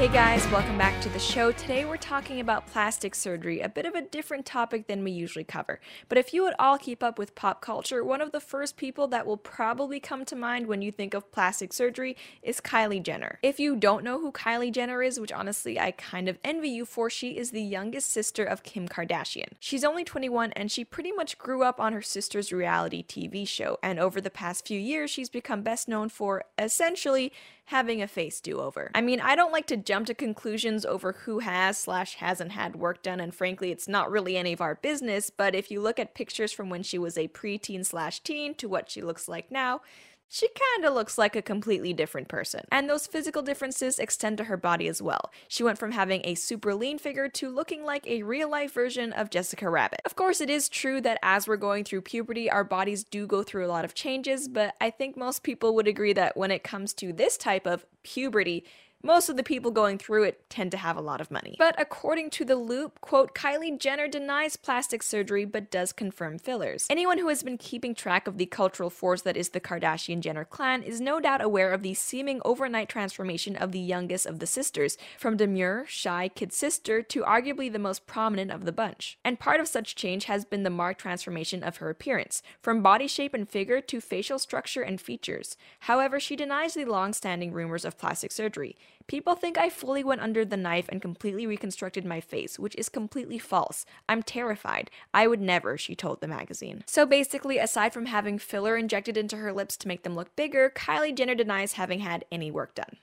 Hey guys, welcome back to the show. Today we're talking about plastic surgery, a bit of a different topic than we usually cover. But if you at all keep up with pop culture, one of the first people that will probably come to mind when you think of plastic surgery is Kylie Jenner. If you don't know who Kylie Jenner is, which honestly I kind of envy you for, she is the youngest sister of Kim Kardashian. She's only 21 and she pretty much grew up on her sister's reality TV show, and over the past few years, she's become best known for essentially having a face do over. I mean, I don't like to jump to conclusions over who has slash hasn't had work done, and frankly, it's not really any of our business, but if you look at pictures from when she was a preteen slash teen to what she looks like now, she kinda looks like a completely different person. And those physical differences extend to her body as well. She went from having a super lean figure to looking like a real life version of Jessica Rabbit. Of course, it is true that as we're going through puberty, our bodies do go through a lot of changes, but I think most people would agree that when it comes to this type of puberty, most of the people going through it tend to have a lot of money. But according to The Loop, quote, Kylie Jenner denies plastic surgery but does confirm fillers. Anyone who has been keeping track of the cultural force that is the Kardashian Jenner clan is no doubt aware of the seeming overnight transformation of the youngest of the sisters, from demure, shy kid sister to arguably the most prominent of the bunch. And part of such change has been the marked transformation of her appearance, from body shape and figure to facial structure and features. However, she denies the long standing rumors of plastic surgery. People think I fully went under the knife and completely reconstructed my face, which is completely false. I'm terrified. I would never, she told the magazine. So basically, aside from having filler injected into her lips to make them look bigger, Kylie Jenner denies having had any work done.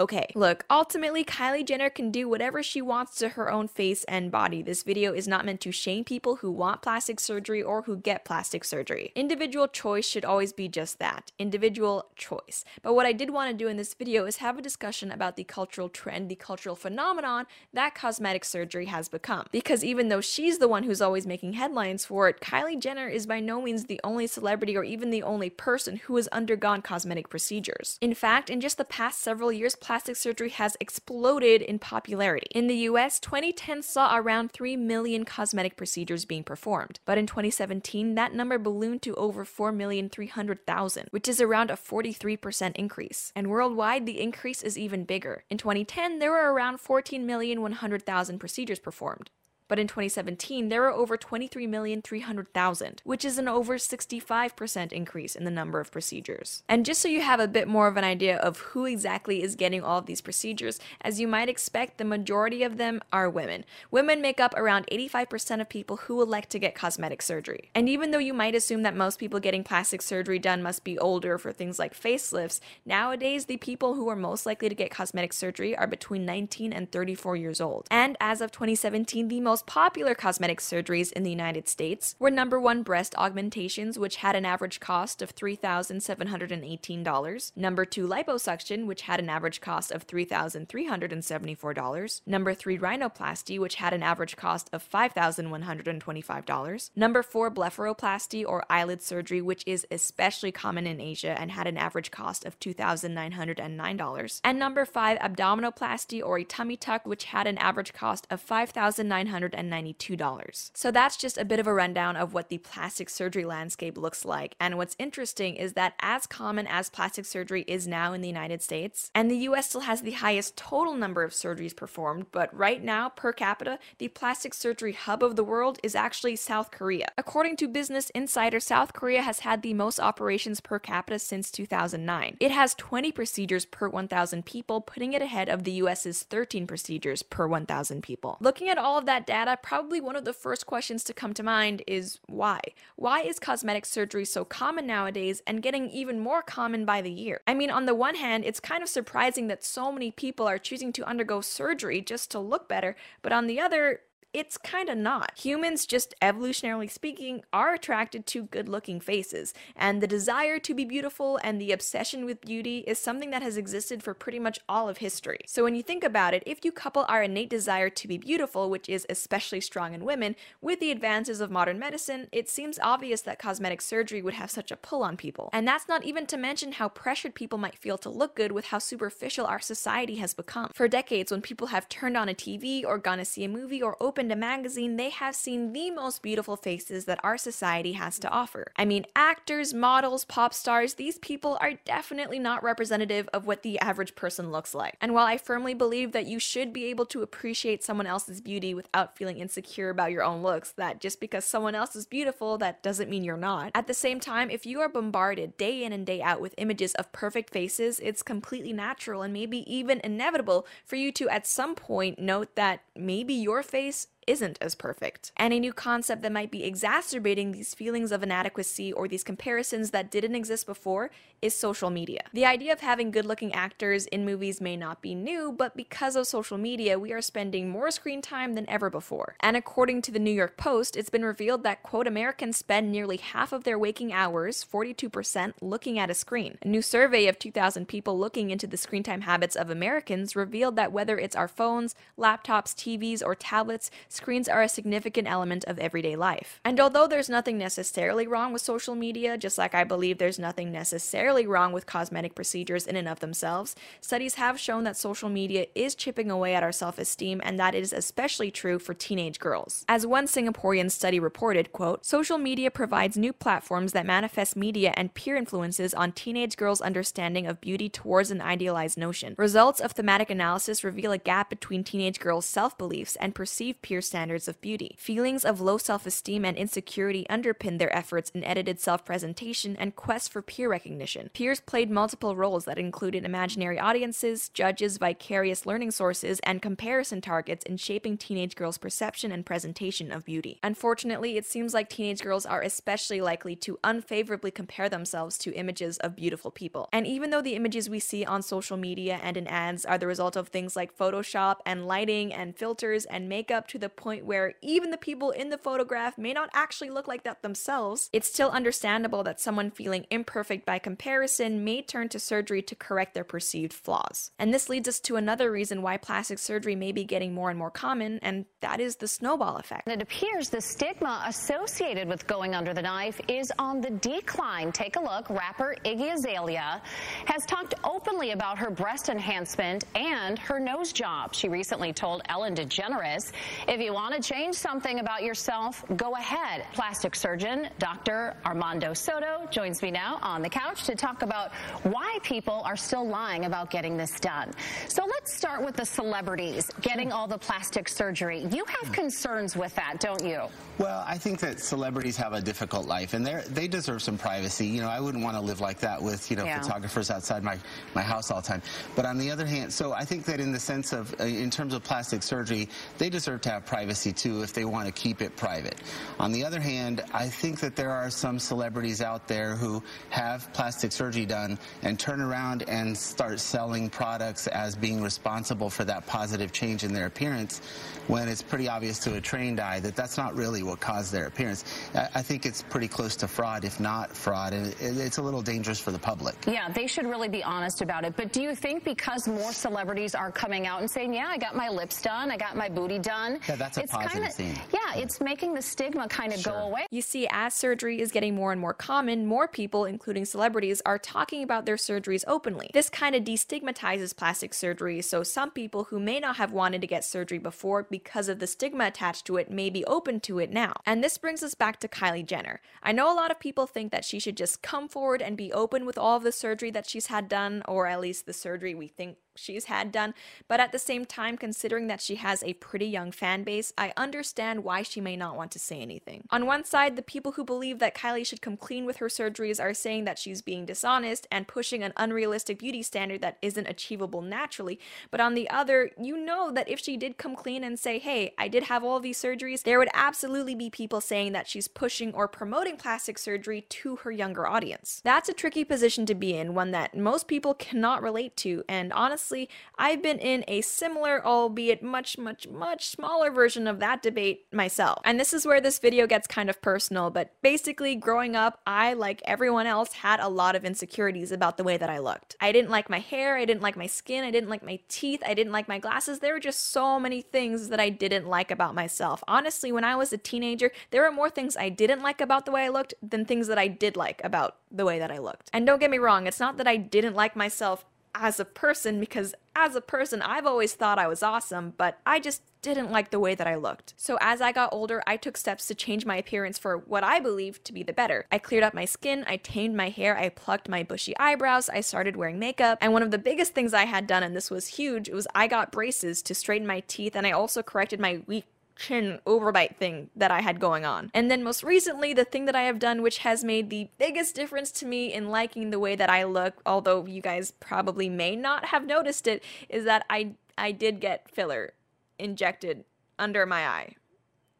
Okay, look, ultimately, Kylie Jenner can do whatever she wants to her own face and body. This video is not meant to shame people who want plastic surgery or who get plastic surgery. Individual choice should always be just that individual choice. But what I did want to do in this video is have a discussion about the cultural trend, the cultural phenomenon that cosmetic surgery has become. Because even though she's the one who's always making headlines for it, Kylie Jenner is by no means the only celebrity or even the only person who has undergone cosmetic procedures. In fact, in just the past several years, plastic surgery has exploded in popularity. In the US, 2010 saw around 3 million cosmetic procedures being performed, but in 2017, that number ballooned to over 4,300,000, which is around a 43% increase. And worldwide, the increase is even bigger. In 2010, there were around 14,100,000 procedures performed but in 2017 there were over 23,300,000, which is an over 65% increase in the number of procedures. And just so you have a bit more of an idea of who exactly is getting all of these procedures, as you might expect, the majority of them are women. Women make up around 85% of people who elect to get cosmetic surgery. And even though you might assume that most people getting plastic surgery done must be older for things like facelifts, nowadays the people who are most likely to get cosmetic surgery are between 19 and 34 years old. And as of 2017, the most most popular cosmetic surgeries in the United States were number one breast augmentations, which had an average cost of $3,718, number two liposuction, which had an average cost of $3,374, number three rhinoplasty, which had an average cost of $5,125, number four blepharoplasty or eyelid surgery, which is especially common in Asia and had an average cost of $2,909, and number five abdominoplasty or a tummy tuck, which had an average cost of 5900 $192. So that's just a bit of a rundown of what the plastic surgery landscape looks like. And what's interesting is that as common as plastic surgery is now in the United States, and the US still has the highest total number of surgeries performed, but right now, per capita, the plastic surgery hub of the world is actually South Korea. According to Business Insider, South Korea has had the most operations per capita since 2009. It has 20 procedures per 1,000 people, putting it ahead of the US's 13 procedures per 1,000 people. Looking at all of that data, data, uh, probably one of the first questions to come to mind is why? Why is cosmetic surgery so common nowadays and getting even more common by the year? I mean, on the one hand, it's kind of surprising that so many people are choosing to undergo surgery just to look better, but on the other, it's kind of not. Humans, just evolutionarily speaking, are attracted to good looking faces, and the desire to be beautiful and the obsession with beauty is something that has existed for pretty much all of history. So when you think about it, if you couple our innate desire to be beautiful, which is especially strong in women, with the advances of modern medicine, it seems obvious that cosmetic surgery would have such a pull on people. And that's not even to mention how pressured people might feel to look good with how superficial our society has become. For decades, when people have turned on a TV or gone to see a movie or opened opened a magazine, they have seen the most beautiful faces that our society has to offer. I mean, actors, models, pop stars, these people are definitely not representative of what the average person looks like. And while I firmly believe that you should be able to appreciate someone else's beauty without feeling insecure about your own looks, that just because someone else is beautiful, that doesn't mean you're not. At the same time, if you are bombarded day in and day out with images of perfect faces, it's completely natural and maybe even inevitable for you to at some point note that maybe your face isn't as perfect. And a new concept that might be exacerbating these feelings of inadequacy or these comparisons that didn't exist before is social media. The idea of having good looking actors in movies may not be new, but because of social media, we are spending more screen time than ever before. And according to the New York Post, it's been revealed that, quote, Americans spend nearly half of their waking hours, 42%, looking at a screen. A new survey of 2,000 people looking into the screen time habits of Americans revealed that whether it's our phones, laptops, TVs, or tablets, screens are a significant element of everyday life. And although there's nothing necessarily wrong with social media, just like I believe there's nothing necessarily wrong with cosmetic procedures in and of themselves, studies have shown that social media is chipping away at our self esteem, and that is especially true for teenage girls. As one Singaporean study reported, quote, social media provides new platforms that manifest media and peer influences on teenage girls' understanding of beauty towards an idealized notion. Results of thematic analysis reveal a gap between teenage girls' self beliefs and perceived peer standards of beauty. Feelings of low self esteem and insecurity underpin their efforts in edited self presentation and quest for peer recognition. Peers played multiple roles that included imaginary audiences, judges, vicarious learning sources, and comparison targets in shaping teenage girls' perception and presentation of beauty. Unfortunately, it seems like teenage girls are especially likely to unfavorably compare themselves to images of beautiful people. And even though the images we see on social media and in ads are the result of things like Photoshop and lighting and filters and makeup to the point where even the people in the photograph may not actually look like that themselves, it's still understandable that someone feeling imperfect by comparison may turn to surgery to correct their perceived flaws. And this leads us to another reason why plastic surgery may be getting more and more common, and that is the snowball effect. It appears the stigma associated with going under the knife is on the decline. Take a look. Rapper Iggy Azalea has talked openly about her breast enhancement and her nose job. She recently told Ellen DeGeneres, if you want to change something about yourself, go ahead. Plastic surgeon Dr. Armando Soto joins me now on the couch to talk about why people are still lying about getting this done. So let's start with the celebrities getting all the plastic surgery. You have concerns with that, don't you? Well, I think that celebrities have a difficult life, and they they deserve some privacy. You know, I wouldn't want to live like that with you know Yeah. photographers outside my my house all the time. But on the other hand, so I think that in the sense of uh, in terms of plastic surgery, they deserve to have privacy too if they want to keep it private. On the other hand, I think that there are some celebrities out there who have plastic surgery done and turn around and start selling products as being responsible for that positive change in their appearance when it's pretty obvious to a trained eye that that's not really what caused their appearance. I, think it's pretty close to fraud, if not fraud, and it's a little dangerous for the public. Yeah, they should really be honest about it. But do you think because more celebrities are coming out and saying, yeah, I got my lips done, I got my booty done. Yeah, that's a it's positive kinda, thing. Yeah, it's making the stigma kind of go away. You see, as surgery is getting more and more common, more people, including celebrities, are talking about their surgeries openly. This kind of destigmatizes plastic surgery, so some people who may not have wanted to get surgery before because of the stigma attached to it may be open to it now. And this brings us back to Kylie Jenner. I know a lot of people think that she should just come forward and be open with all of the surgery that she's had done, or at least the surgery we think she's had done. But at the same time, considering that she has a pretty young fan base, I understand why she may not want to say anything. On one side, the people who believe that Kylie should come clean with her surgeries are saying that she's being dishonest and pushing an unrealistic beauty standard that isn't achievable naturally. But on the other, you know that if she did come clean and say, hey, I did have all these surgeries, there would absolutely be people saying that she's pushing or promoting plastic surgery to her younger audience. That's a tricky position to be in, one that most people cannot relate to, and honestly, I've been in a similar, albeit much, much, much smaller version of that debate myself. And this is where this video gets kind of personal, but basically, growing up, I, like everyone else, had a lot of insecurities about the way that I looked. I didn't like my hair, I didn't like my skin, I didn't like my teeth, I didn't like my glasses. There were just so many things that I didn't like about myself. Honestly, when I was a teenager, there were more things I didn't like about the way I looked than things that I did like about the way that I looked. And don't get me wrong, it's not that I didn't like myself as a person because as a person I've always thought I was awesome, but I just didn't like the way that I looked. So as I got older, I took steps to change my appearance for what I believed to be the better. I cleared up my skin, I tamed my hair, I plucked my bushy eyebrows, I started wearing makeup, and one of the biggest things I had done, and this was huge, was I got braces to straighten my teeth, and I also corrected my weak chin overbite thing that I had going on. And then most recently, the thing that I have done, which has made the biggest difference to me in liking the way that I look, although you guys probably may not have noticed it, is that I I did get filler injected under my eye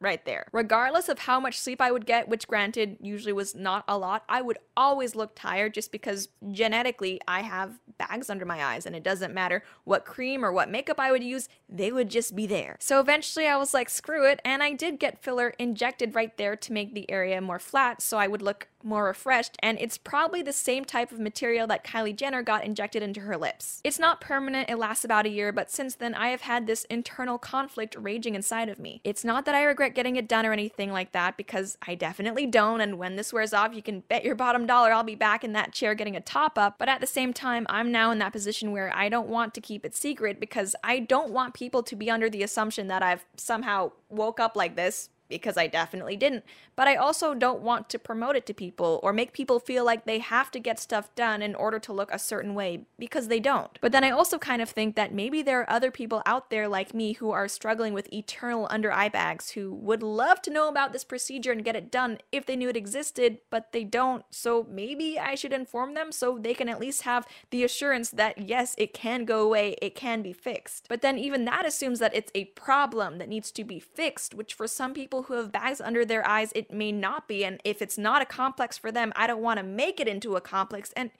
right there. Regardless of how much sleep I would get, which granted usually was not a lot, I would always look tired just because genetically I have bags under my eyes and it doesn't matter what cream or what makeup I would use, they would just be there. So eventually I was like, screw it, and I did get filler injected right there to make the area more flat so I would look more refreshed, and it's probably the same type of material that Kylie Jenner got injected into her lips. It's not permanent, it lasts about a year, but since then I have had this internal conflict raging inside of me. It's not that I regret getting it done or anything like that, because I definitely don't, and when this wears off, you can bet your bottom dollar I'll be back in that chair getting a top up, but at the same time, I'm now in that position where I don't want to keep it secret because I don't want people to be under the assumption that I've somehow woke up like this because I definitely didn't. But I also don't want to promote it to people or make people feel like they have to get stuff done in order to look a certain way because they don't. But then I also kind of think that maybe there are other people out there like me who are struggling with eternal under eye bags who would love to know about this procedure and get it done if they knew it existed, but they don't. So maybe I should inform them so they can at least have the assurance that yes, it can go away, it can be fixed. But then even that assumes that it's a problem that needs to be fixed, which for some people who have bags under their eyes, it may not be. And if it's not a complex for them, I don't want to make it into a complex. And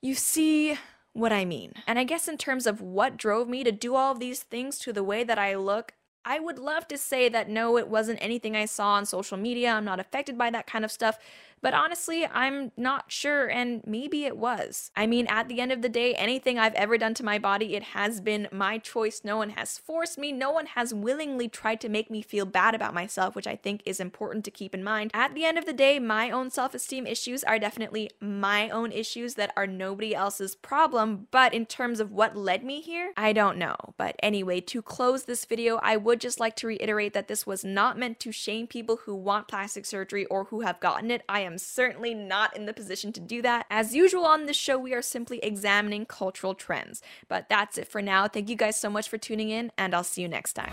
you see what I mean. And I guess in terms of what drove me to do all of these things to the way that I look, I would love to say that no, it wasn't anything I saw on social media. I'm not affected by that kind of stuff. But honestly, I'm not sure, and maybe it was. I mean, at the end of the day, anything I've ever done to my body, it has been my choice. No one has forced me, no one has willingly tried to make me feel bad about myself, which I think is important to keep in mind. At the end of the day, my own self esteem issues are definitely my own issues that are nobody else's problem, but in terms of what led me here, I don't know. But anyway, to close this video, I would just like to reiterate that this was not meant to shame people who want plastic surgery or who have gotten it. I am certainly not in the position to do that. As usual on this show, we are simply examining cultural trends. But that's it for now. Thank you guys so much for tuning in, and I'll see you next time.